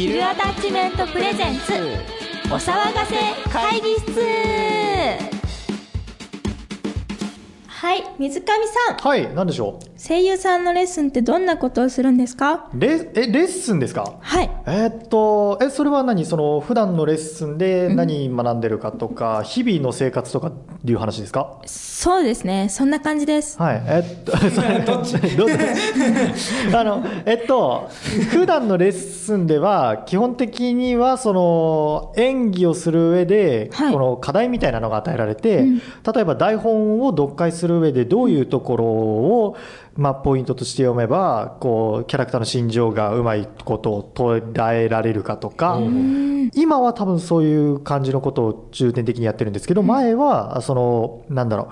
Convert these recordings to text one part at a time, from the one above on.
ヒルアタッチメントプレゼンツ。お騒がせ会議室。はい水上さん。はい、なんでしょ声優さんのレッスンってどんなことをするんですか？う。レえレッスンですか？はい。えーっとえそれは何？その普段のレッスンで何学んでるかとか、日々の生活とかっていう話ですか？そうですね。そんな感じです。はい、えっと、それどっち、どっち あの、えっと、普段のレッスンでは、基本的には、その、演技をする上で、はい。この課題みたいなのが与えられて、うん。例えば台本を読解する上で、どういうところを、まあ、ポイントとして読めば、こう、キャラクターの心情がうまいことを捉えられるかとか、うん。今は多分そういう感じのことを重点的にやってるんですけど、前は、その、なんだろう、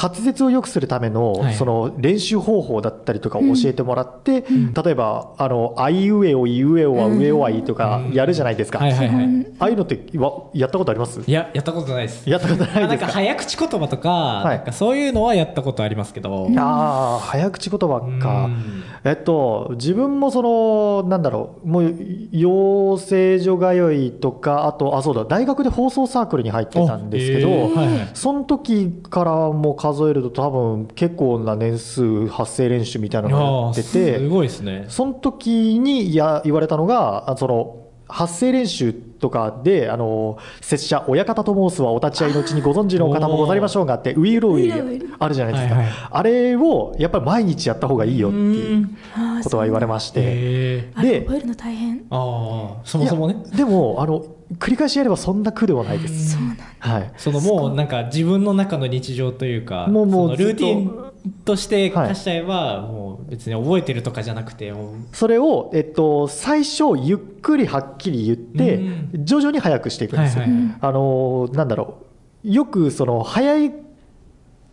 滑舌を良くするための、はい。その練習方法だったりとかを教えてもらって、例えば、あの、あいうえお、いうえおは上おはいとかやるじゃないですか。はいはいはい。ああいうのってわやったことあります？いや、やったことないです。やったことないあなんか早口言葉とか、い。なんかそういうのはやったことありますけど。ああ、早口言葉か。うん。えっと、自分もその、なんだろう、もう、養成所通いとか、あと、あ、そうだ、大学で放送サークルに入ってたんですけど、はいはい。その時からも数えると多分結構な年数発声練習みたいなのをやってあーすて、ごいですね。その時にや言われたのが、あその、発声練習とかで、あの、拙者、親方と申すはお立ち会いのうちにご存知の方もござりましょうがって、ウイロウイウイロウイロあるじゃないですか。はいはいあれを、やっぱり毎日やった方がいいよっていう。あーことは言われまして。で覚えるの大変？ああ、そもそもね。でも、あの、繰り返しやればそんな苦ではないです。そうなんだはい。そのもうなんか自分の中の日常というか、もうもうそのルーティンとして課しちゃえば、もう別に覚えてるとかじゃなくて、それを、えっと、最初、ゆっくりはっきり言って、う徐々に早くしていくんですよ。はいはいあの、なんだろう。よく、その、早い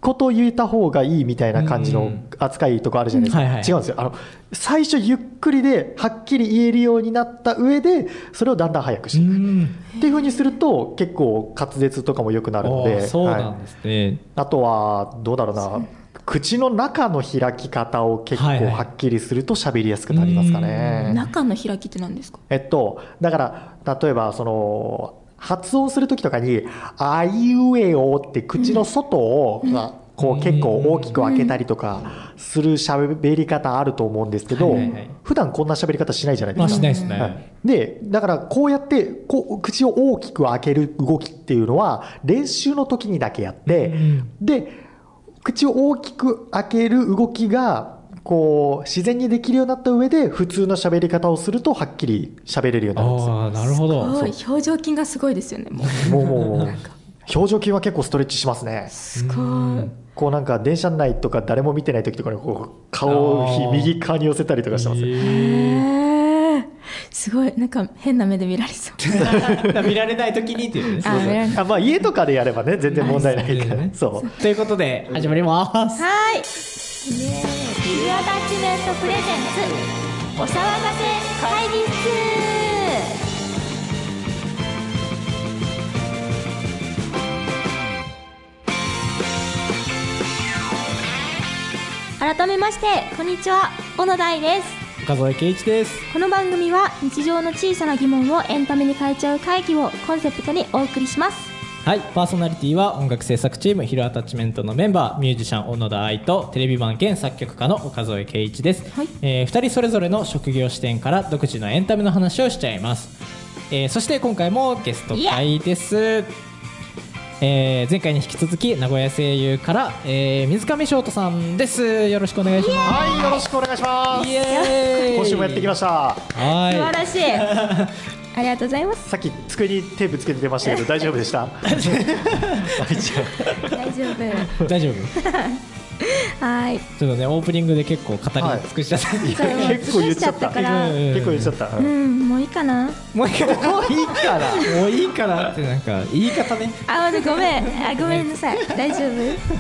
ことを言えた方がいいみたいな感じのうん扱いとかあるじゃないですか。はいはい違うんですよ。あの、最初ゆっくりで、はっきり言えるようになった上で、それをだんだん早くしていく。うんっていうふうにすると、結構滑舌とかも良くなるので。そうはいなんですね。あとは、どうだろうな。口の中の開き方を結はいはい構はっきりすると喋りやすくなりますかね。中の開きって何ですか？えっと、だから、例えば、その、発音するときとかに、あいうえおって口の外を、こう結構大きく開けたりとかする喋り方あると思うんですけどはいはいはい、普段こんな喋り方しないじゃないでまあすか。しないですね。はい。で、だからこうやってこう口を大きく開ける動きっていうのは練習の時にだけやって、うん。で、口を大きく開ける動きがこう自然にできるようになった上で普通の喋り方をするとはっきり喋れるようになるんですよ。ああ、なるほど。すごい。表情筋がすごいですよねもう。もうもうもう。表情筋は結構ストレッチしますね。すごい。こうなんか電車内とか誰も見てない時とかにこう顔を右側に寄せたりとかしてます。へへー。すごい。なんか変な目で見られそう。ー見られない時にっていうね。あ見られない。あまあ家とかでやればね全然問題ないから。ね。そう。ということで、始まります。はい。イエーイビルアタッチメントプレゼンツお騒がせ会議室。改めましてこんにちは。小野大です。岡添圭一です。この番組は日常の小さな疑問をエンタメに変えちゃう会議をコンセプトにお送りしますはい、パーソナリティは音楽制作チームヒルアタッチメントのメンバーミュージシャン小野田愛とテレビマン兼作曲家の岡添圭一です、はい。えー、2人それぞれの職業視点から独自のエンタメの話をしちゃいます、えーそして今回もゲスト会です。えー前回に引き続き名古屋声優から、えー水上翔太さんです。よろしくお願いしまはいよろしくお願いします。今週もやってきました。素晴はらしい ありがとうございます。さっき机にテープつけて出ましたけど大丈夫でした？はいじゃ大丈夫。い大丈夫 はいちょっとねオープニングで結構語り尽くしちゃった、結構言っちゃった。からうん結構言っちゃった。ううんんもういいかなもういいかなもういいから。もういいかなってなんか言い方ねあ、ごめん、あ、ごめんなさい。大丈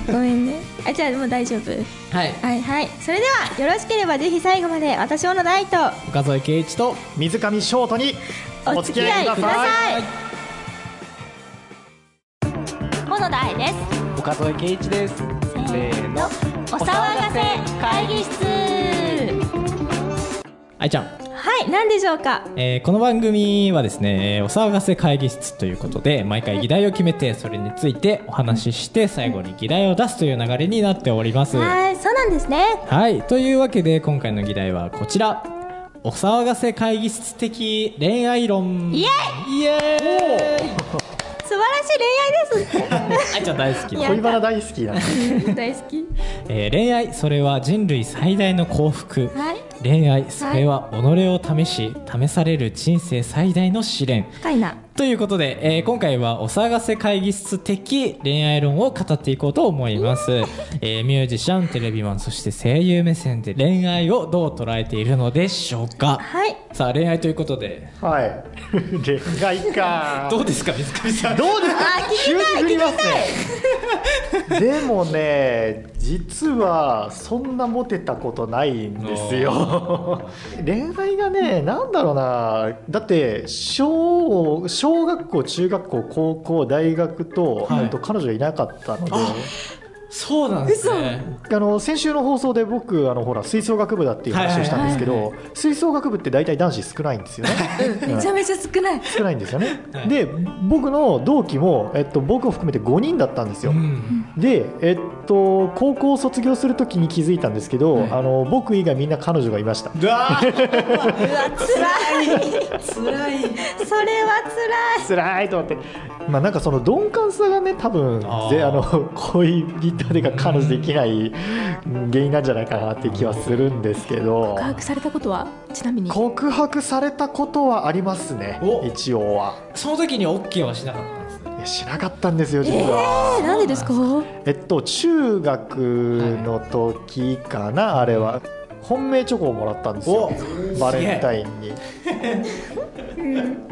夫？ごめんね。あ、じゃあ、もう大丈夫。はいはい、はい。それでは、よろしければ、ぜひ最後まで、私小野大と。岡添圭一と水上翔太にお付き合いください。小野大です。岡添圭一ですせーの。お騒がせ会議室。愛ちゃんはい何でしょうか？えーこの番組はですね、えーお騒がせ会議室ということで毎回議題を決めてそれについてお話しして最後に議題を出すという流れになっております。はいそうなんですねはいというわけで今回の議題はこちらお騒がせ会議室的恋愛論イエイエーイ素晴らしい恋愛です。愛ちゃん大好き。恋バナ大好きな。ん で大好き。えー恋愛それは人類最大の幸福、はい。恋愛それは己を試し試される人生最大の試練。深いなということで、えー今回はお騒がせ会議室的恋愛論を語っていこうと思います、えーミュージシャンテレビマンそして声優目線で恋愛をどう捉えているのでしょうか。はい。さあ恋愛ということで。はい。恋愛か。どうですか水上さん？どうですか？急に振りますね。でもね実はそんなモテたことないんですよ。恋愛がねなんだろうな。だって小小学校中学校高校大学と,、はい。と彼女がいなかったのでそうなんですね。あの先週の放送で僕あのほら吹奏楽部だっていう話をしたんですけど吹奏楽部って大体男子少ないんですよね。めちゃめちゃ少ない。少ないんですよね。はい。で僕の同期も、えっと、僕を含めて5人だったんですよ。うん。で、えっと、高校を卒業するときに気づいたんですけど、はい。あの僕以外みんな彼女がいました。うわー。うわ辛い。辛い。それは辛い。辛いと思って、まあ、なんかその鈍感さがね多分あー。ぜあの恋人でか彼女できない原因なんじゃないかなっていう気はするんですけど。告白されたことは？ちなみに。告白されたことはありますね。お。一応は。その時に OK はしなかったんですね。いやしなかったんですよ実えは、ー、なんでですか？えっと中学の時かな、あれは。本命チョコをもらったんですよ。おバレンタインに。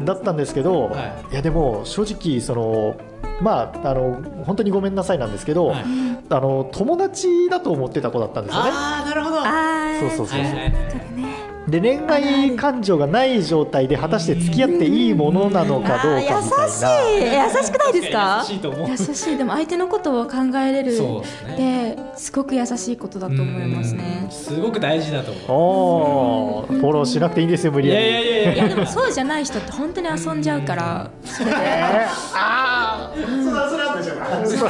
だったんですけど、、はいやでも正直そのまああの本当にごめんなさいなんですけど、はい。あの友達だと思ってた子だったんですよね。ああなるほど。あー。そうそうそうはいはいはいで恋愛感情がない状態で果たして付き合っていいものなのかどうかみたいな。優しい。優しくないですか？優しいと思う。優しいでも相手のことを考えれる。ですね。ですごく優しいことだと思いますね。うん。すごく大事だと思う。フォローしなくていいんですよ無い理やり。やいやいやいや。いやでもそうじゃない人って本当に遊んじゃうから。それでああそれはそれはでしょ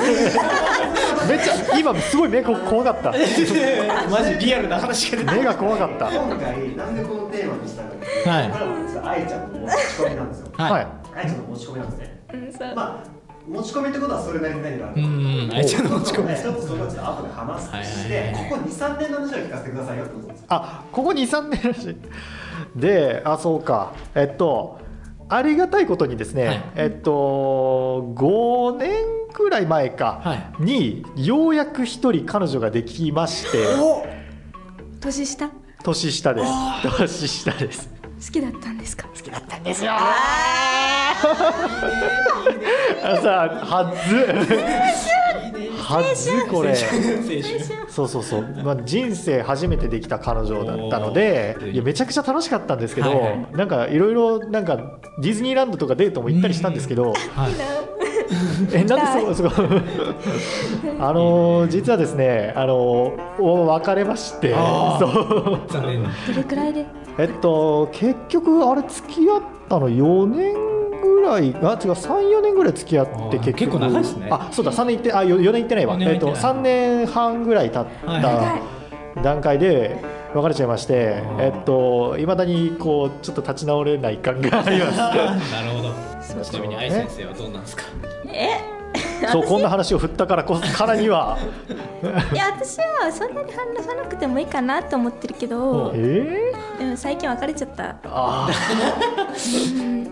めっちゃ今すごい目が怖かった。マジリアルな話が出目が怖かった。今回なんでこのテーマにしたのかはい。これは実は愛ちゃんの持ち込みなんですよ。はい、はい愛ちゃんの持ち込みなんですね。うんそう。まあ持ち込みってことはそれなりに何があるうんうん愛ちゃんの持ち込み。ちょっとそれはちょっと後で話すとして、はいはいはい。ここ23年の話を聞かせてくださいよってことですあここ23年らしいであそうか。えっとありがたいことにですね、はい。えっと5年くらい前かはに、ようやく一人彼女ができまして。年下？好年下で。す年下です。きだったんですか？好きだったんですよ。あさあはず。はずこれ。そうそうそう、まあ、人生初めてできた彼女だったのでいやめちゃくちゃ楽しかったんですけど、はいはい。なんかいろいろなんかディズニーランドとかデートも行ったりしたんですけど、はい えなんでそこそこ あのー実はですねあのーお別れまして。あ そう。残念。どれくらいで？えっと結局あれ付き合ったの4年ぐらい。あ違う34年ぐらい付き合って結構長いですね。あそうだ3年行ってあ4年行ってないわ。えっと行ってない。3年半ぐらい経っはい。た段階で別れちゃいましてえっといまだにこうちょっと立ち直れない感があります。なるほど。そうちなみに愛先生はどうなんですか？え？そうこんな話を振ったからこそからには。いや私はそんなに話さなくてもいいかなと思ってるけどえ？ー、でも最近別れちゃった。あ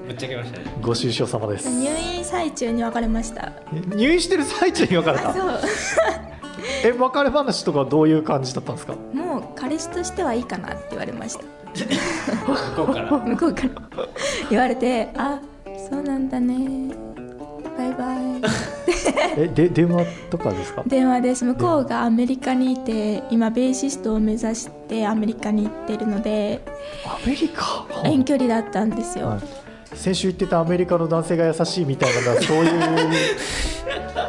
ぶっちゃけましたね。ーご愁傷様です。入院最中に別れました。入院してる最中に別れた。そう え別れ話とかはどういう感じだったんですか？もう彼氏としてはいいかなって言われました。向こうから。向こうから。言われてあそうなんだね。バイバイ。えで電話とかですか？電話です。向こうがアメリカにいて今ベーシストを目指してアメリカに行ってるのでアメリカ？遠距離だったんですよ、はい。先週言ってたアメリカの男性が優しいみたいなそういう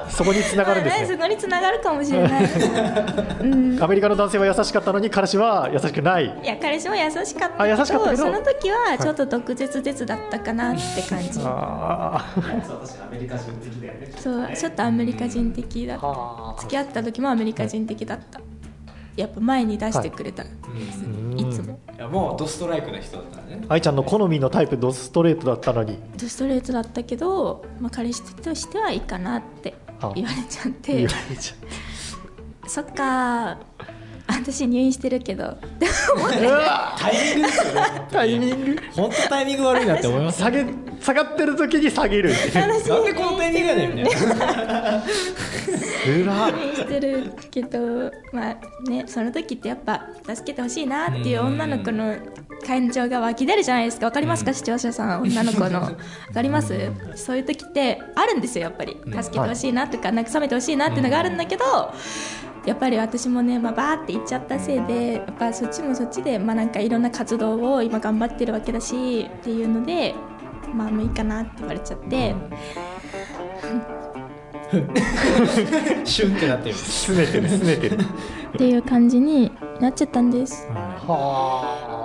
そこに繋がるんですね。まあそこにつながるかもしれない、うん、アメリカの男性は優しかったのに彼氏は優しくない。いや彼氏も優しかったあ優けどしかったけど。その時はちょっと毒舌舌だったかなって感じ、あそう確かにアメリカ人的だよね。そうちょっとアメリカ人的だった。あ。付き合った時もアメリカ人的だったやっぱ前に出してくれた、い、つも。いやもうドストライクな人だったね。愛ちゃんの好みのタイプドストレートだったのに。ストレートだったけど、まあ、彼氏としてはいいかなって言われちゃって。言われちゃそっか私入院してるけど。タイミングですよねタイミング？本当タイミング悪いなって思います。下げ下がってる時に下げる。楽しいなんでこのタイミングやねんみたいな。うら。入院してるけどまあねその時ってやっぱ助けてほしいなっていう女の子の感情が湧き出るじゃないですか。わかりますか、視聴者さん女の子の。わかります？そういう時ってあるんですよやっぱり。助けてほしいなとか慰めてほしいなっていうのがあるんだけど、やっぱり私もね、まあ、バーって行っちゃったせいでやっぱそっちもそっちで、まあ、なんかいろんな活動を今頑張ってるわけだしっていうのでまあもういいかなって言われちゃって、シュンってなってる。すねてるすねてる。っていう感じになっちゃったんです。はあ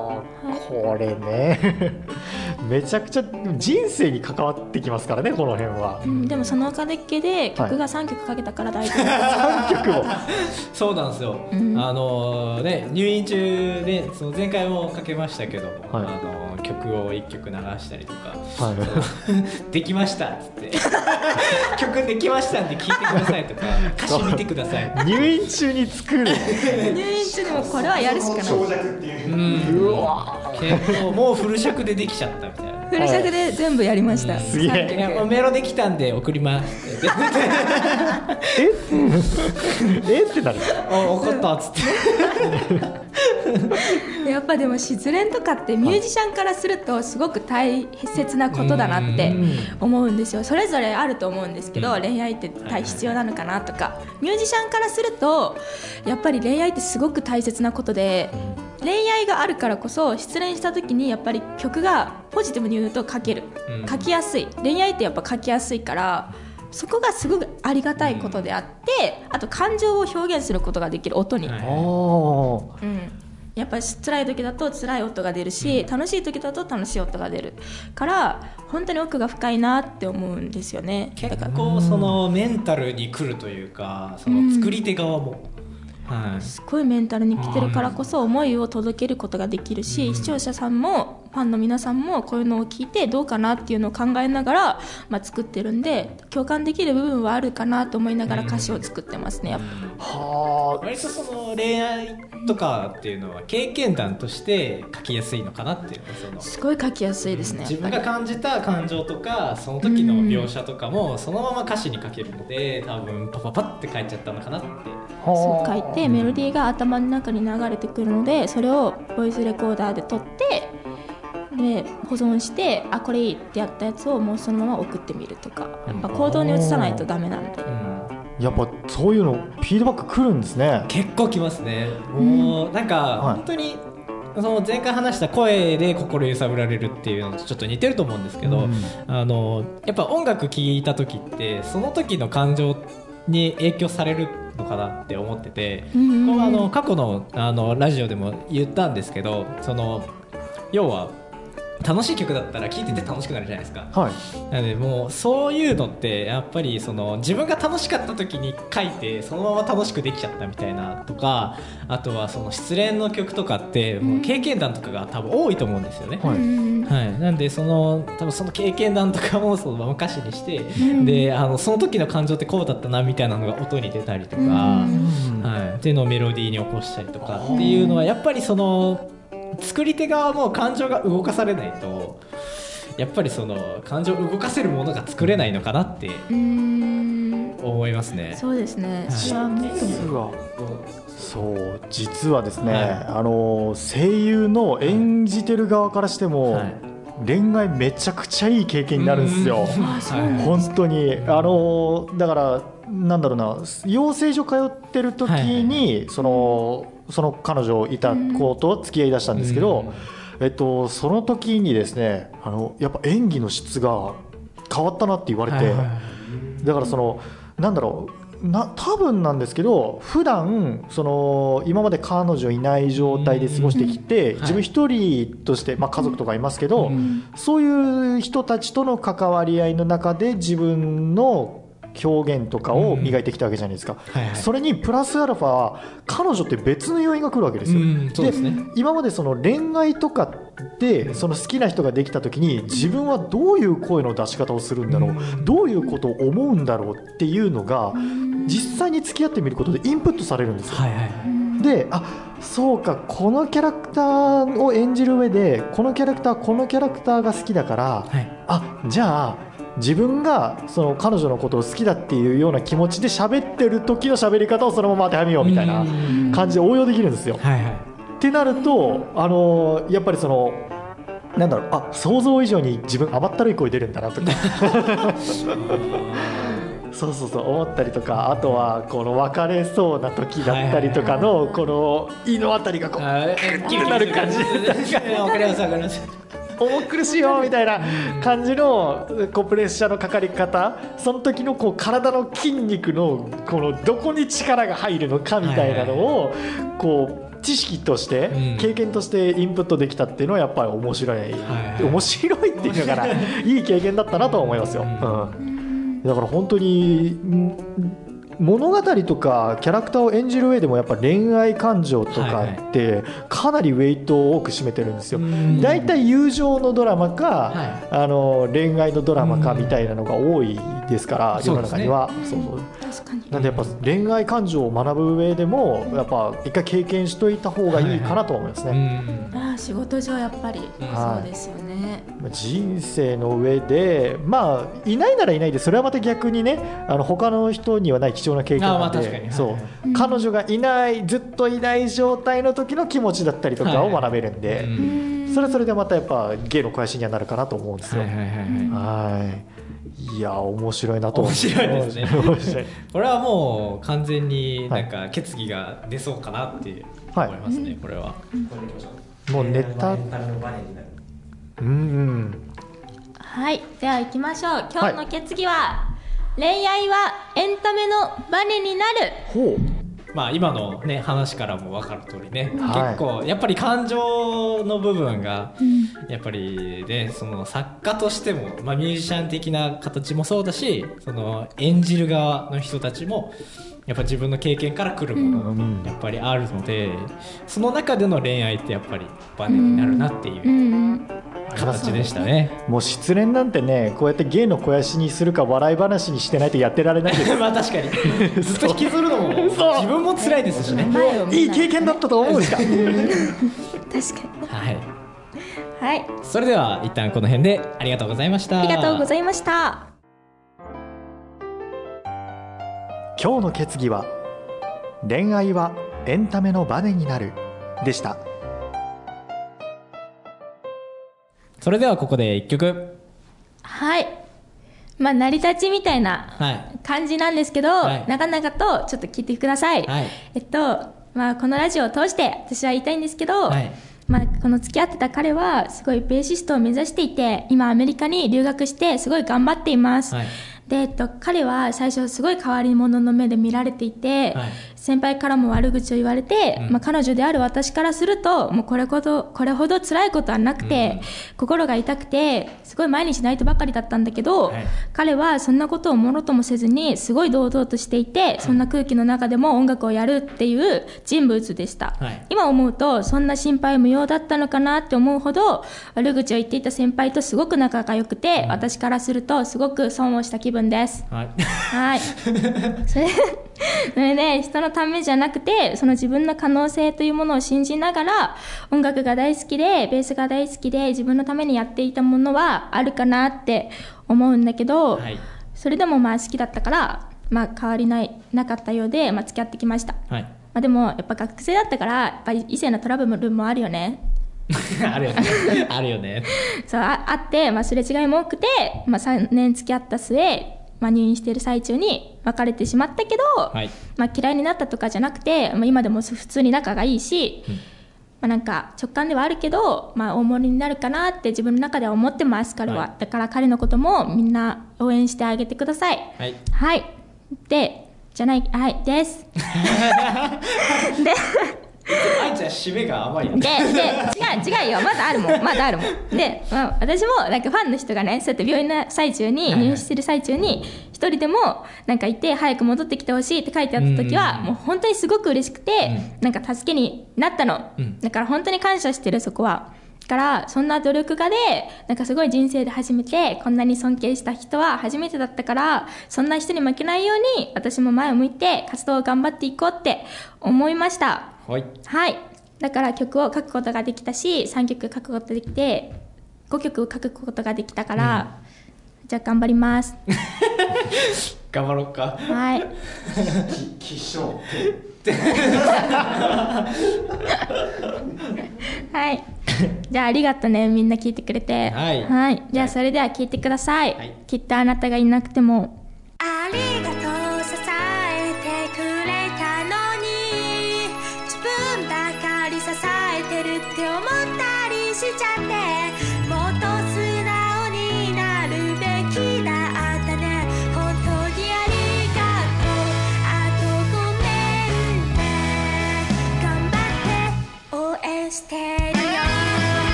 これねめちゃくちゃ人生に関わってきますからねこの辺は。うん、でもそのおかげで曲が3曲かけたから大丈夫、3曲も。そうなんですよ、うん。あのね入院中でその前回もかけましたけども、はい。あの曲を1曲流したりとか。はい「できました」っつって「曲できましたんで聴いてください」とか「歌詞見てください」入院中に作る。入院中でもこれはやるしかない。長尺っていう。うん。うわ もうフル尺でできちゃったみたいな。フル尺で全部やりました、すげえ。3いやもう曲メロできたんで送りますってえ？ってなる。あ分かったっつって。やっぱでも失恋とかってミュージシャンからするとすごく大切なことだなって思うんですよ。それぞれあると思うんですけど、うん。恋愛って大必要なのかなとか。ミュージシャンからするとやっぱり恋愛ってすごく大切なことで恋愛があるからこそ失恋した時にやっぱり曲がポジティブに言うと書ける、うん。書きやすい。恋愛ってやっぱ書きやすいからそこがすごくありがたいことであって、あと感情を表現することができる音に、はい。うん、やっぱり辛い時だと辛い音が出るし、楽しい時だと楽しい音が出る。から本当に奥が深いなって思うんですよね。だ結から構そのメンタルに来るというかその作り手側も、はい。すごいメンタルに来てるからこそ思いを届けることができるし、視聴者さんもファンの皆さんもこういうのを聞いてどうかなっていうのを考えながら、まあ、作ってるんで共感できる部分はあるかなと思いながら歌詞を作ってますねやっぱ。はあ。割とその恋愛とかっていうのは経験談として書きやすいのかなっていうその。すごい書きやすいですね自分が感じた感情とかその時の描写とかもそのまま歌詞に書けるので多分パパパって書いちゃったのかなって。りそう書いてメロディーが頭の中に流れてくるのでそれをボイスレコーダーで撮ってで保存してあこれいいってやったやつをもうそのまま送ってみるとか。やっぱ行動に移さないとダメなんで。やっぱそういうのフィードバック来るんですね。結構きますね。もうなんかはい。本当にその前回話した声で心揺さぶられるっていうのとちょっと似てると思うんですけど、うん。あのやっぱ音楽聴いた時ってその時の感情に影響されるのかなって思ってて、うんあの過去のあのラジオでも言ったんですけどその要は楽しい曲だったら聴いてて楽しくなるじゃないですか。はい。なのでもうそういうのってやっぱりその自分が楽しかった時に書いてそのまま楽しくできちゃったみたいなとかあとはその失恋の曲とかってもう経験談とかが多分多いと思うんですよね。はい。うんはい、なんでその多分その経験談とかもそのまま歌詞にして、ん。であのその時の感情ってこうだったなみたいなのが音に出たりとか、うん。はい、っていうのをメロディーに起こしたりとかっていうのはやっぱりその作り手側も感情が動かされないとやっぱりその感情を動かせるものが作れないのかなってうん。思いますね。そうですね。実はそう実はですね、はい。あの声優の演じてる側からしても、はい。恋愛めちゃくちゃいい経験になるんですよ。本当に。あのだからなんだろうな養成所通ってる時に、そのその彼女いた子と付き合いだしたんですけど、えっと、その時にですねあのやっぱ演技の質が変わったなって言われて、はいはいだからそのなんだろうな多分なんですけど普段その今まで彼女いない状態で過ごしてきて、ん自分一人として、まあ、家族とかいますけど、うん。そういう人たちとの関わり合いの中で自分の表現とかを磨いてきたわけじゃないですか、はいはい。それにプラスアルファ彼女って別の要因が来るわけですよ、ですね。今までその恋愛とかでその好きな人ができた時に自分はどういう声の出し方をするんだろう、うん。どういうことを思うんだろうっていうのが実際に付き合ってみることでインプットされるんですよ。はいはい。であそうかこのキャラクターを演じる上でこのキャラクターはこのキャラクターが好きだからはい。あじゃあ自分がその彼女のことを好きだっていうような気持ちで喋ってる時の喋り方をそのまま当てはめようみたいなうん。感じで応用できるんですよ。はいはい。ってなると、あのやっぱりそのなんだろうあ想像以上に自分甘ったるい声出るんだなとか。そうそうそう思ったりとかあとはこの別れそうな時だったりとかのこの胃のあたりがこうキリなる感じ。わかりますわかります重苦しいよみたいな感じのこうプレッシャーのかかり方。その時のこう体の筋肉のこのどこに力が入るのかみたいなのをこう知識としてうん。経験としてインプットできたっていうのはやっぱり面白い、はい。面白いっていうのかないい経験だったなとは思いますよ。うん、だから本当にん物語とかキャラクターを演じる上でもやっぱ恋愛感情とかってかなりウェイトを多く占めてるんですよ。うん。大体友情のドラマか、はあの恋愛のドラマかみたいなのが多いですから、世の中には。そうそう。確かになんでやっぱ恋愛感情を学ぶ上でもやっぱ一回経験しといた方がいいかなと思いますうね、ん。ああ仕事上やっぱり。はい。そうですよね、人生の上でまあいないならいないでそれはまた逆にねあの他の人にはない貴重な経験なんで。あ確かに。はい。そう、彼女がいないずっといない状態の時の気持ちだったりとかをはい。学べるんで、うん。それはそれでまたやっぱ芸の肥やしにはなるかなと思うんですよ、はいはいはいはい。はい。いや、面白いなと。面白いですね。これはもう完全になんか決議が出そうかなって思いますね、これは。もうネタエンタメのバネになるうんうん。はいでは行きましょう今日の決議は、恋愛はエンタメのバネになるほう。まあ今のね話からも分かる通りね、はい。結構やっぱり感情の部分がやっぱりねその作家としても、まあ、ミュージシャン的な形もそうだしその演じる側の人たちもやっぱ自分の経験から来るもの、うん。やっぱりあるのでその中での恋愛ってやっぱりバネになるなっていう。うん形でしたね。もう失恋なんてね、こうやって芸の肥やしにするか笑い話にしてないとやってられないです。まあ確かにずっと引きずるのもそう自分も辛いですしね。いいい経験だったと思うんですか？確かにはいはいそれでは一旦この辺でありがとうございました。ありがとうございました今日の決議は恋愛はエンタメのバネになるでした。それではここで一曲。はい。まあ成り立ちみたいなはい。感じなんですけど、はい。なかなかとちょっと聞いてください、はい。えっとまあこのラジオを通して私は言いたいんですけど、はい。まあ、この付き合ってた彼はすごいベーシストを目指していて今アメリカに留学してすごい頑張っています、はい。で、えっと、彼は最初すごい変わり者の目で見られていて、はい先輩からも悪口を言われて、うん。まあ、彼女である私からするともうこれほどこれほど辛いことはなくて、心が痛くてすごい毎日泣いてばかりだったんだけど、はい。彼はそんなことをものともせずにすごい堂々としていて、そんな空気の中でも音楽をやるっていう人物でした、はい。今思うとそんな心配無用だったのかなって思うほど悪口を言っていた先輩とすごく仲が良くて、私からするとすごく損をした気分です。はい。はい。それそれで、人のためじゃなくて、その自分の可能性というものを信じながら、音楽が大好きで、ベースが大好きで、自分のためにやっていたものはあるかなって思うんだけど、はいそれでもまあ好きだったから、まあ変わりない、なかったようで、まあ付き合ってきました。はい。まあでも、やっぱ学生だったから、やっぱり異性のトラブルもあるよね。あるよね。あるよね。そうああって、まあ、すれ違いも多くて、まあ、3年付き合った末、まあ、入院している最中に別れてしまったけど、はい。まあ、嫌いになったとかじゃなくて、まあ、今でも普通に仲がいいし、まあ、なんか直感ではあるけど、まあ、大盛りになるかなって自分の中では思ってます彼は、はい。だから彼のこともみんな応援してあげてください。はい。はい。でじゃないはいです。であいちゃん締めが甘いよで、で、違う、違うよ。まだあるもん。まだあるもん。で、まあ、私も、なんかファンの人がね、そうやって病院の最中に、入院してる最中に、一人でも、なんかいて、早く戻ってきてほしいって書いてあった時は、うんもう本当にすごく嬉しくて、なんか助けになったの。うんだから本当に感謝してる、そこは。だから、そんな努力家で、なんかすごい人生で初めて、こんなに尊敬した人は初めてだったから、そんな人に負けないように、私も前を向いて活動を頑張っていこうって思いました。はいはい。だから曲を書くことができたし、3曲書くことができて、5曲書くことができたから、じゃあ頑張ります。頑張ろうかはい。気象はい。じゃあありがとね、みんな聞いてくれて。はいじゃあそれでは聞いてください。はいきっとあなたがいなくても。ありがとう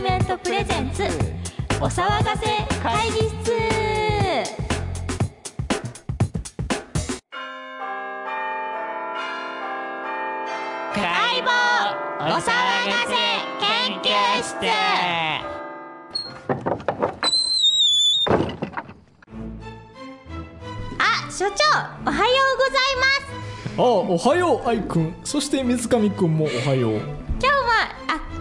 ルアタッチメントプレゼンツ。お騒がせ会議室。相棒お騒がせ研究室あ所長おはようございますあおはよう愛くんそして水上くんもおはよう、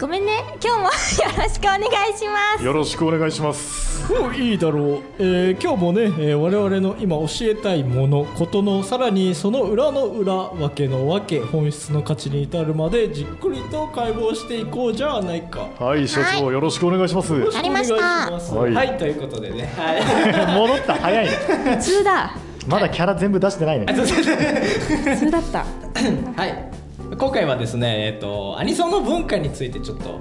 ごめんね。今日も よろしくお願いします。よろしくお願いします。おいいだろう、えー今日もね、えー我々の今教えたいものことのさらにその裏の裏わけのわけ本質の価値に至るまでじっくりと解剖していこうじゃないかはい、所長、よろしくお願いします。よろしくお願いしますはいはい、ということでねはい 戻った早いね普通だ。まだキャラ全部出してないね普通だった。はい、今回はですね、えっとアニソンの文化についてちょっと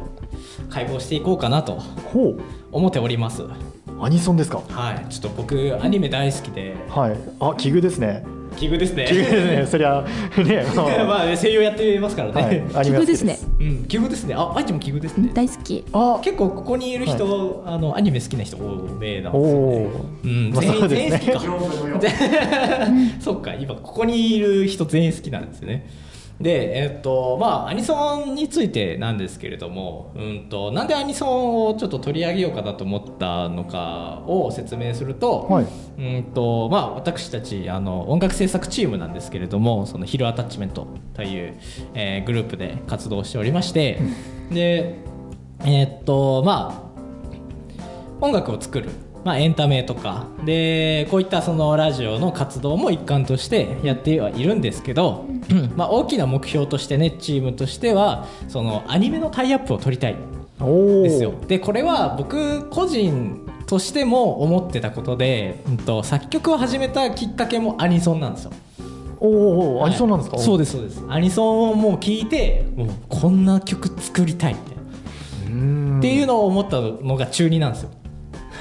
解剖していこうかなとほう。思っております。アニソンですか？はい。ちょっと僕アニメ大好きで。はい。あ奇遇ですね。奇遇ですね。奇遇ですね。そりゃね まあね声優やってますからね、奇遇ですね。うん。奇遇ですね。あ愛ちも奇遇ですね。大好き。あ。結構ここにいる人、あのアニメ好きな人多めなんおですよね。おうん、まあ全員全員好きか。でそうか、今ここにいる人全員好きなんですよね。でえっとまあアニソンについてなんですけれども、うん、となんでアニソンをちょっと取り上げようかなと思ったのかを説明すると,、はい。うんとまあ、私たちあの音楽制作チームなんですけれどもそのヒルアタッチメントという、えーグループで活動しておりましてでえっとまあ音楽を作る、まあ、エンタメとか。でこういったそのラジオの活動も一環としてやってはいるんですけど、まあ、大きな目標としてねチームとしてはそのアニメのタイアップを取りたい。ですよ。でこれは僕個人としても思ってたことで、うん、と作曲を始めたきっかけもアニソンなんですよ。おーおーアニソンなんですか、そうですそうです。アニソンをもう聞いてもうこんな曲作りたいみたいなっていうのを思ったのが中2なんですよ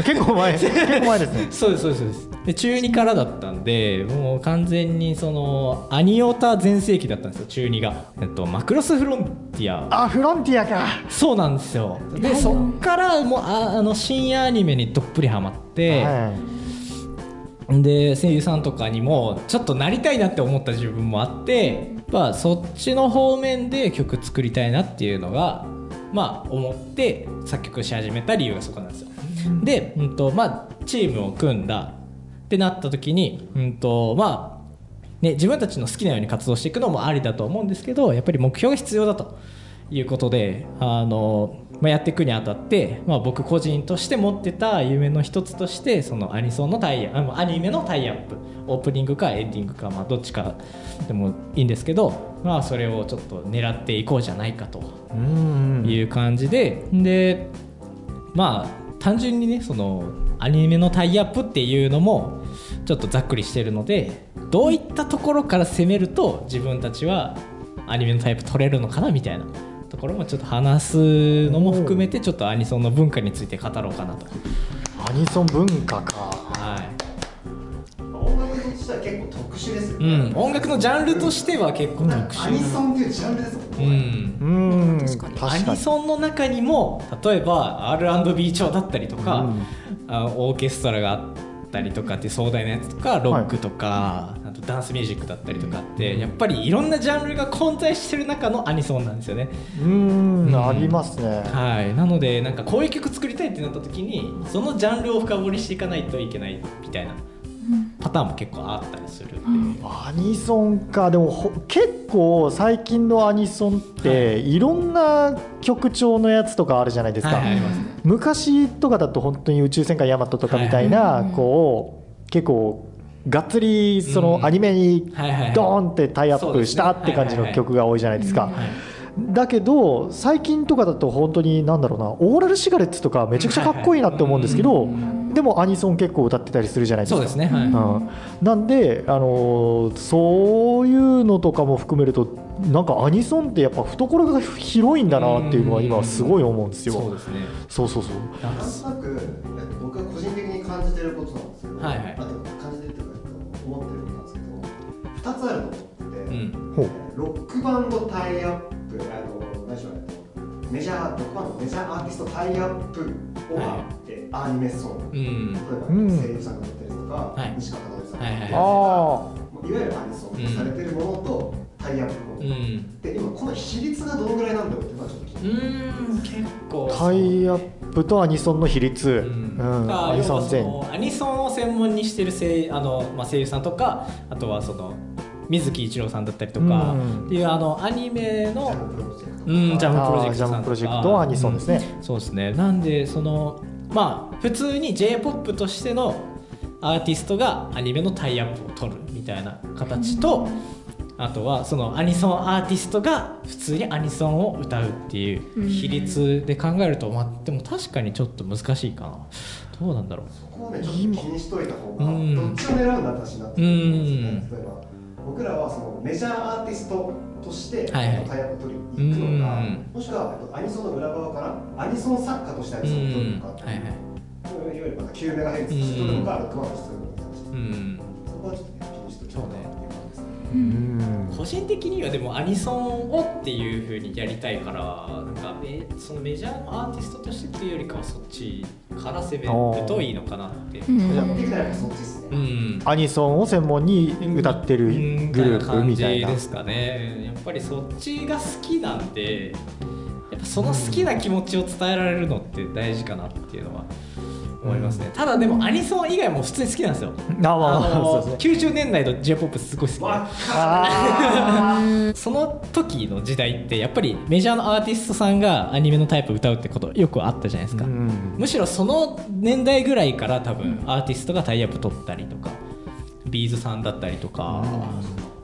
結構前。結構前ですね。そうですそうですそうです。で中2からだったんでもう完全にそのアニオタ全盛期だったんですよ中2が、えっと、マクロスフロンティア。あフロンティアか。そうなんですよ。でそっからもうああの深夜アニメにどっぷりハマって、はで声優さんとかにもちょっとなりたいなって思った自分もあって、まあ、そっちの方面で曲作りたいなっていうのがまあ思って作曲し始めた理由がそこなんですよ。で、うんとまあ、チームを組んだってなった時に、うんとまあね、自分たちの好きなように活動していくのもありだと思うんですけどやっぱり目標が必要だということであの、まあ、やっていくにあたって、まあ、僕個人として持ってた夢の一つとしてそのアニソンのタイアアニメのタイアップオープニングかエンディングか、まあ、どっちかでもいいんですけど、まあ、それをちょっと狙っていこうじゃないかというん。いう感じででまあ単純にねそのアニメのタイアップっていうのもちょっとざっくりしてるのでどういったところから攻めると自分たちはアニメのタイプ取れるのかなみたいなところもちょっと話すのも含めてちょっとアニソンの文化について語ろうかなと。アニソン文化か。はい。音楽としては結構特殊ですようね、ん、音楽のジャンルとしては結構特殊。アニソンっていうジャンルですもんうね、ん。うーん。確かに。アニソンの中にも例えば R&B 調だったりとか、うん。あオーケストラがあったりとかって壮大なやつとかロックとか、あとダンスミュージックだったりとかってやっぱりいろんなジャンルが混在してる中のアニソンなんですよね。うーん。うん。ありますね。はい、なのでなんかこういう曲作りたいってなった時にそのジャンルを深掘りしていかないといけないみたいなパターンも結構あったりするんで、アニソンか。でもほ結構最近のアニソンって、い、ろんな曲調のやつとかあるじゃないですか、はいはい昔とかだと本当に宇宙戦艦ヤマトとかみたいな、こう結構がっつりそのうん。アニメにはいはいはい。ドーンってタイアップしたって感じの曲が多いじゃないですか。はい。だけど最近とかだと本当に何だろうなオーラルシガレッツとかめちゃくちゃかっこいいなって思うんですけど、でもアニソン結構歌ってたりするじゃないですか。そうですね、はい。うん、なんで、あのーそういうのとかも含めるとなんかアニソンってやっぱ懐が広いんだなっていうのは今すごい思うんですよ。そうですね。そうそうそう。なんとなく、えっと、僕が個人的に感じてることなんですけど、はいはい。あと感じてるというかえっと思ってることなんですけど2つあると思ってて、う。んロックバンドタイアップあの何でしょうね。メジャーロックバンドメジャーアーティストタイアップをはいアニメソングうん。例えば、うん声優さんが歌ってるとか、はい。西川貴教さんがはいはい歌ってるとか、あい。わゆるアニソンとされてるものと、タイアップも。の、うん。で今この比率がどのぐらいなんだろうっていうのはちょっと気になる。うん結構。あタイアップとアニソンの比率、ううんんアニソン全アニソンを専門にしてる声あの、まあ、声優さんとかあとはその水木一郎さんだったりとか、うん。っていうあのアニメのジャムプロジェクトんジャムプロジェクトさんとか。ジャムプロジェクトはアニソンですね。そうですね。なんでそのまあ普通に j p o p としてのアーティストがアニメのタイアップを取るみたいな形と、あとはそのアニソンアーティストが普通にアニソンを歌うっていう比率で考えると、まあ、でも確かにちょっと難しいかな。どうなんだろう。そこをねちょっと気にしといた方がうん。どっちを狙うんだって話になってくるんですよね。例えば僕らはそのメジャーアーティストとしてはいはい。タイアップ取りに行くのか、うん。もしくはアニソンの裏側からアニソン作家としてアニソンを取るのか、うんはいはい。いわゆるまた9メガヘルツ取るのか、ロックバンして取るのか。そこはちょっとね気にしといた方がいいなっていう感じですねうん個人的にはでもアニソンをっていう風にやりたいからなんかメそのメジャーのアーティストとしてっていうよりかはそっちから攻めるといいのかなって。うん。アニソンを専門に歌ってるグループみたいな。感じですかね。やっっぱりそっちが好きなんでやっぱその好きな気持ちを伝えられるのって大事かなっていうのは思いますね、ただでもアニソン以外も普通に好きなんですよ。あまあまああのそうですね。90年代の j p o p すごい好き。その時の時代ってやっぱりメジャーのアーティストさんがアニメのタイプ歌うってことよくあったじゃないですか、ーうん。むしろその年代ぐらいから多分アーティストがタイアップ取ったりとかビーズさんだったりとか、は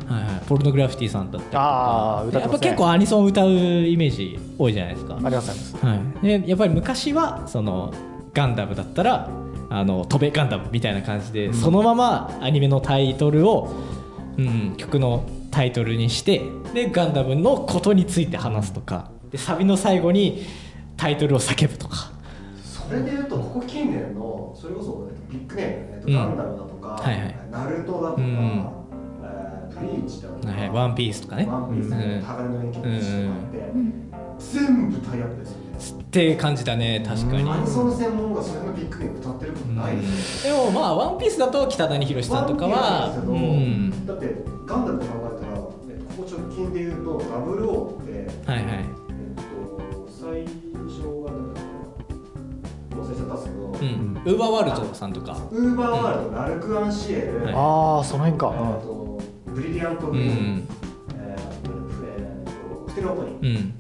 いはい、ポルノグラフィティさんだったりとか。あー歌ってますね。やっぱ結構アニソン歌うイメージ多いじゃないですか、ありますあります。はい、でやっぱり昔はそのガンダムだったらあの飛べガンダムみたいな感じで、そのままアニメのタイトルを、うん、曲のタイトルにしてでガンダムのことについて話すとか。でサビの最後にタイトルを叫ぶとか。それでいうとここ近年のそれこそビッグネーム、えっとうん。ガンダムだとか、はいはい。ナルトだとか、うん。えーブリーチだとか、はい。ワンピースとかね。ワンピースうん。鋼の錬金とかって、全部タイアップですよ。ねって感じだね確かに。アニソン専門がそれのビッグネーム歌ってることない。ですよ、でもまあ「ワンピースだと北谷宏さんとかはだってガンダムで考えたら、えっとここ直近で言うと WO ってはいはい。えっと、最初が何だったかな忘れちゃったんですけど、うん。ウーバーワールドさんとか。ウーバーワールド、ラルク・アンシエル、はい。ああその辺か、えっとブリリアント・グリーン、ん。えーえーとステレオポニーうん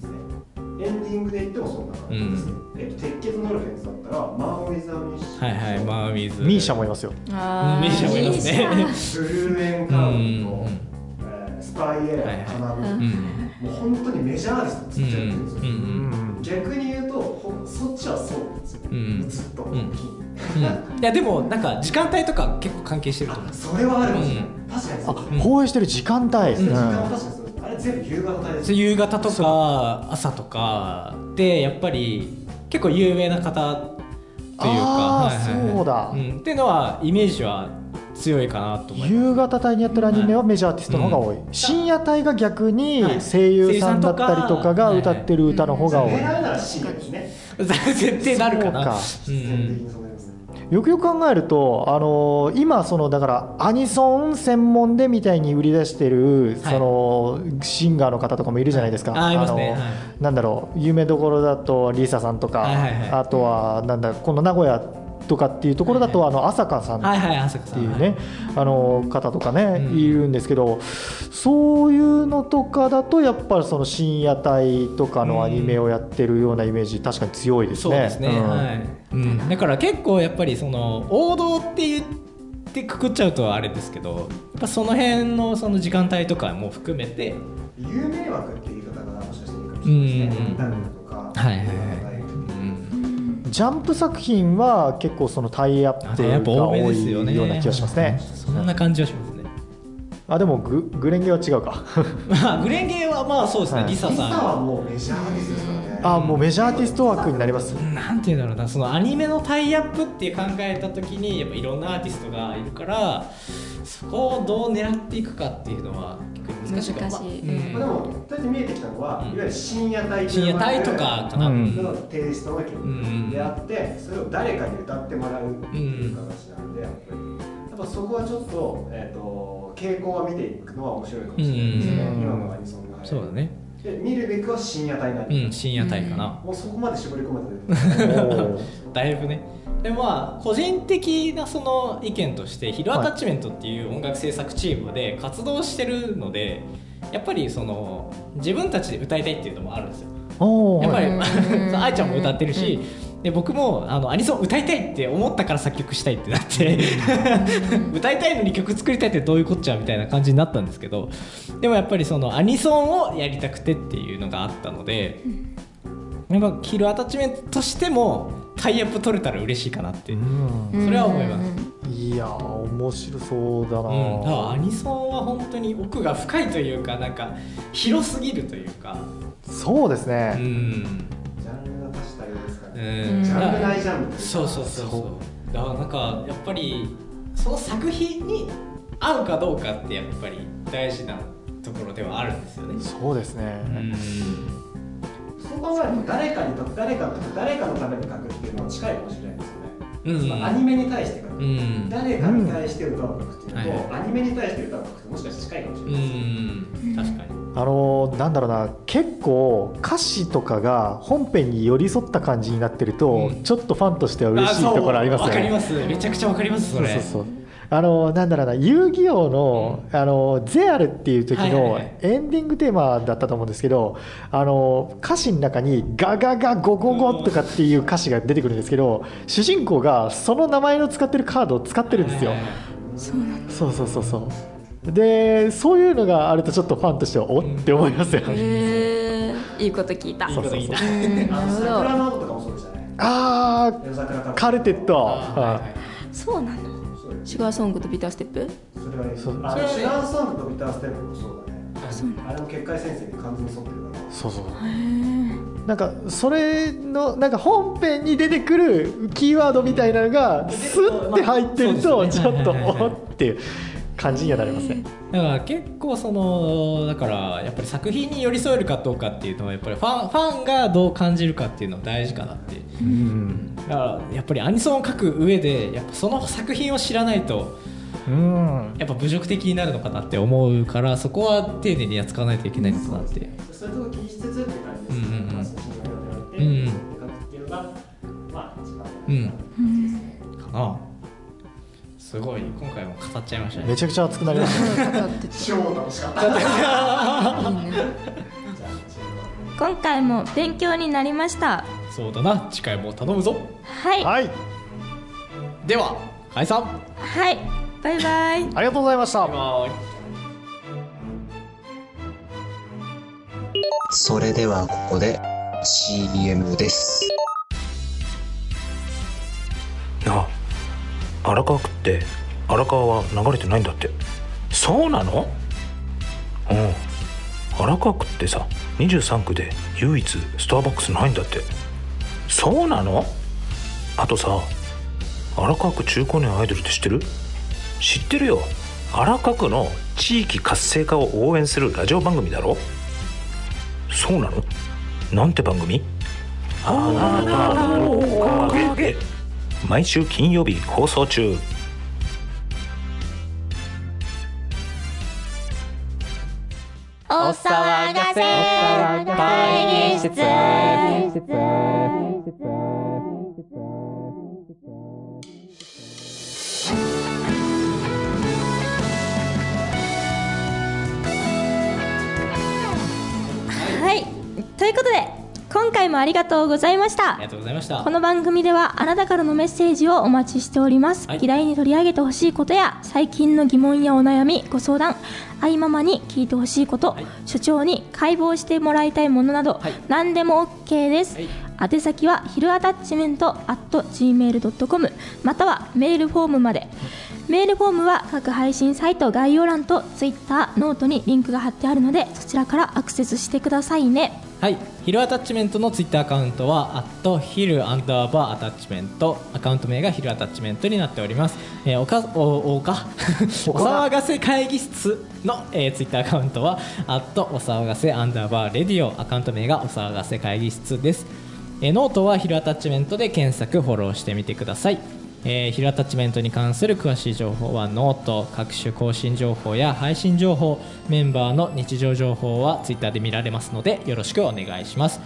エンディングで言ってもそんな。感じですね、えっと鉄血のオルフェンズだったらマン・ウィズ・ア・ミッシはいはいマーウィズ。 MISIA もいますよ。あーミーシャもいますね。 BLUE ENCOUNT、うん。えー SPYAIR、はいはい。花火、うん。うんもう本当にメジャーアーティストずっとやってるんですよ、うんうん逆に言うとほんそっちはそうなんですよ。ね、うん。ずっと、ん。うん。いやでもなんか時間帯とか結構関係してると思う。あそれはあるかもしれない、う確かにあそう。ですね、放映してる時間帯、時うん。間は確かにそう全部夕方帯です。夕方とか朝とかでやっぱり結構有名な方というかはいはいはい。そうだ。ん、っていうのはイメージは強いかなと思います。夕方帯にやってるアニメはメジャーアーティストの方が多い、深夜帯が逆にはい。声優さんだったりとかが歌ってる歌の方が多い、狙うなら深夜ですね絶対なるかなそううんよくよく考えると、あのー今そのだからアニソン専門でみたいに売り出してる、はい。そのシンガーの方とかもいるじゃないですか、あいますね。はい。なんだろう有名どころだとリサさんとか、はいはいはい。あとはなんだこの名古屋とかっていうところだと、はあの朝香さんはいはい朝香さん。っていうね、あの方とかね、うん。いるんですけどそういうのとかだとやっぱりその深夜帯とかのアニメをやってるようなイメージ確かに強いですね。そうですね、うん。はい。うん、だから結構やっぱりその王道って言ってくくっちゃうとあれですけどやっぱその辺のその時間帯とかも含めて有名枠って言い方がもしかしていいかもしれないですね。うんエンタメとかはいはいはい。はいうんジャンプ作品は結構そのタイアップが多ですよねいような気がしますね。そんな感じはしますねあでもググレンゲは違うか。ま あグレンゲはまあそうですね、はいリサリサはさもうメジャーアーティストですからねあもうメジャーアーティスト枠になります。んなんていうんだろうなそのアニメのタイアップって考えた時にやっぱいろんなアーティストがいるからそこをどう狙っていくかっていうのは難しい。か難しい。うんまあでもとりあえず見えてきたのは、うん。いわゆる深夜帯深夜帯とかかな、うん。のテイストの曲であって、それを誰かに歌ってもらうっていう形なんで、やっぱりやっぱそこはちょっと,、えー、と傾向は見ていくのは面白いかもしれないですね、うん。今のアニソンが。そうだね。で見るべくは深夜帯なんで、うん深夜帯かな、もうそこまで絞り込めたで おー。だいぶねでまあ個人的なその意見としてヒルアタッチメントっていう音楽制作チームで活動してるのでやっぱりその自分たちで歌いたいっていうのもあるんですよ。やっぱり 愛ちゃんも歌ってるしで僕もあのアニソン歌いたいって思ったから作曲したいってなって 歌いたいのに曲作りたいってどういうこっちゃみたいな感じになったんですけどでもやっぱりそのアニソンをやりたくてっていうのがあったのでやっぱキルアタッチメントとしてもタイアップ取れたら嬉しいかなって、う。うん。んそれは思います。いやー面白そうだな、だからアニソンは本当に奥が深いというかなんか広すぎるというか。うそうですね、ん。ジャンルが多種多様ですからうね、ん。ジャンルないジャンル。そうそうそうそう。だからなんかやっぱりその作品に合うかどうかってやっぱり大事なところではあるんですよね。そうですね、うんそう考えると誰かにと誰かの誰かのために書くっていうのは近いかもしれないですよね、うん。そのアニメに対して書く、うん。誰かに対して歌を書くっていうのと、うんはいアニメに対して歌を書くってもしかして近いかもしれうないですよね、ん確かにあのーなんだろうな結構歌詞とかが本編に寄り添った感じになってると、うん。ちょっとファンとしては嬉しいところありますよね。わかります。めちゃくちゃわかりますそれ。そうそうそうあのなんだろうな遊戯王の,、あのゼアルっていう時のエンディングテーマだったと思うんですけど、あの歌詞の中に「ガガガゴゴゴ」とかっていう歌詞が出てくるんですけど主人公がその名前の使ってるカードを使ってるんですよ。そうなんだ。そうそうそうそう。でそういうのがあるとちょっとファンとしてはおって思いますよね。へえいいこと聞いた。いいこと聞いた。うそうでしたね。あ夜桜かーカルテット、はそうなのシュガーソングとビターステップ？それはねそうあシュガーソングとビターステップもそうだね。そうあれも結界先生に完全に沿ってるから。そうそうなんかそれのなんか本編に出てくるキーワードみたいなのがスッて入ってるまとちょっとおっていう感じにはなりますね。だから結構そのだからやっぱり作品に寄り添えるかどうかっていうのはやっぱりファンファンがどう感じるかっていうのは大事かなってうんだからやっぱりアニソンを書く上でやっぱその作品を知らないとうん。やっぱ侮辱的になるのかなって思うからそこは丁寧に扱わないといけないのかなって。そういうとこ気にしつつって感じですうんうんうんうんうんっていうのがまあ一番うんかな。すごい今回も語っちゃいましたね。めちゃくちゃ熱くなりました。超 楽しかった。今回も勉強になりましたそうだな。次回も頼むぞ。はい。ははい、では解散。い。バイバイ。ありがとうございました。それではここで CM です。なあ荒川区って荒川は流れてないんだって。そうなの？うん。荒川区ってさ23区で唯一ストアバックスないんだってそうなの？あとさ荒川区中高年アイドルって知ってる？知ってるよ。荒川区の地域活性化を応援するラジオ番組だろ？そうなの？なんて番組？あなたのおかげ。で毎週金曜日放送中お騒がせ。会議室。はい。ということで今回もありがとうございました。ありがとうございました。この番組ではあなたからのメッセージをお待ちしております、はい。議題に取り上げてほしいことや最近の疑問やお悩みご相談あいママに聞いてほしいこと、はい。所長に解剖してもらいたいものなど、はい。何でも OK です、はい。宛先はヒルアタッチメント at gmail.com またはメールフォームまで、メールフォームは各配信サイト概要欄と Twitter ノートにリンクが貼ってあるのでそちらからアクセスしてくださいねはい、ヒルアタッチメントのツイッターアカウントは、アットヒルアンダーバーアタッチメント、アカウント名がヒルアタッチメントになっております。えーおか、お、おか、お騒がせ会議室の、えー、ツイッターアカウントは、アットお騒がせアンダーバーレディオ、アカウント名がお騒がせ会議室です。えーノートはヒルアタッチメントで検索、フォローしてみてください。えーヒルアタッチメントに関する詳しい情報はノート各種更新情報や配信情報メンバーの日常情報はツイッターで見られますのでよろしくお願いします、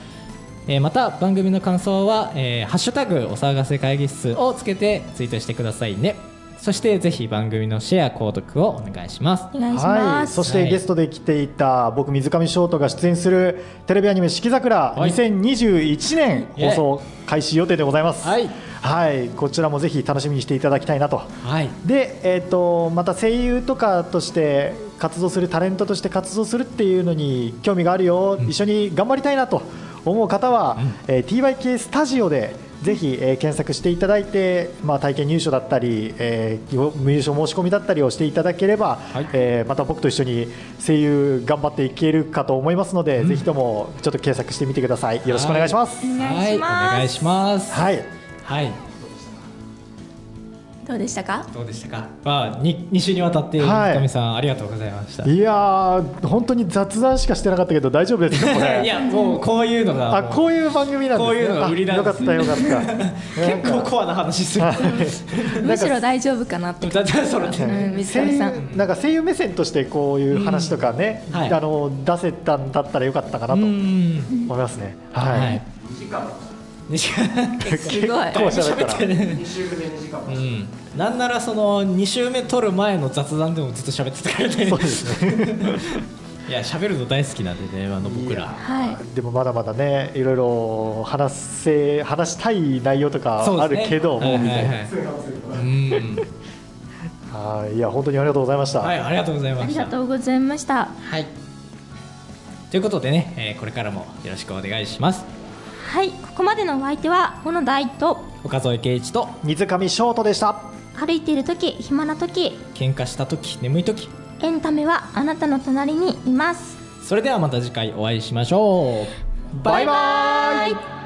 えーまた番組の感想は、えーハッシュタグお騒がせ会議室」をつけてツイートしてくださいね。そしてぜひ番組のシェア購読をお願いします。お願いしはい、ます、そしてゲストで来ていた僕水上翔太が出演するテレビアニメ「四季桜」はい。2021年放送開始予定でございます。はいはい、こちらもぜひ楽しみにしていただきたいなと。はい。で、えー、とまた声優とかとして活動するタレントとして活動するっていうのに興味があるよ、一緒に頑張りたいなと。思う方は、えー TYK スタジオでぜひ、えー検索していただいて、まあ、体験入所だったり、えーよ入所申し込みだったりをしていただければ、はい。えーまた僕と一緒に声優頑張っていけるかと思いますので、ぜひともちょっと検索してみてください。よろしくお願いします。お願いします。はい、お願いします。はいはい。どうでしたか？どうでしたか？まあ 2, 2週にわたってはい。水上さんありがとうございました、いやー本当に雑談しかしてなかったけど大丈夫ですかこれ。いやもうこういうのがあこういう番組なんですね。こういうのが売りなんですあよかったよかった。結構コアな話する。むしろ大丈夫かなって、だってそれうん、水声優上さん。なんか声優目線としてこういう話とかね、うんはい。あの出せたんだったらよかったかなとう思んいますね。はい。はい結 すごい。構喋ったら。2週目で2時間うん。なんならその2週目撮る前の雑談でもずっと喋ってたからねそうですね。いや喋るの大好きなんでねあの僕ら。はい。でもまだまだね、いろいろ話せ話したい内容とかあるけども、はいはいみたいな。はいうん。はい、いや本当にありがとうございました。はいありがとうございありました。がとうございました。はい。ということでね、えーこれからもよろしくお願いしますはいここまでのお相手は小野大と岡添圭一と水上翔太でした。歩いている時暇な時喧嘩した時眠い時エンタメはあなたの隣にいますそれではまた次回お会いしましょうバイバイ。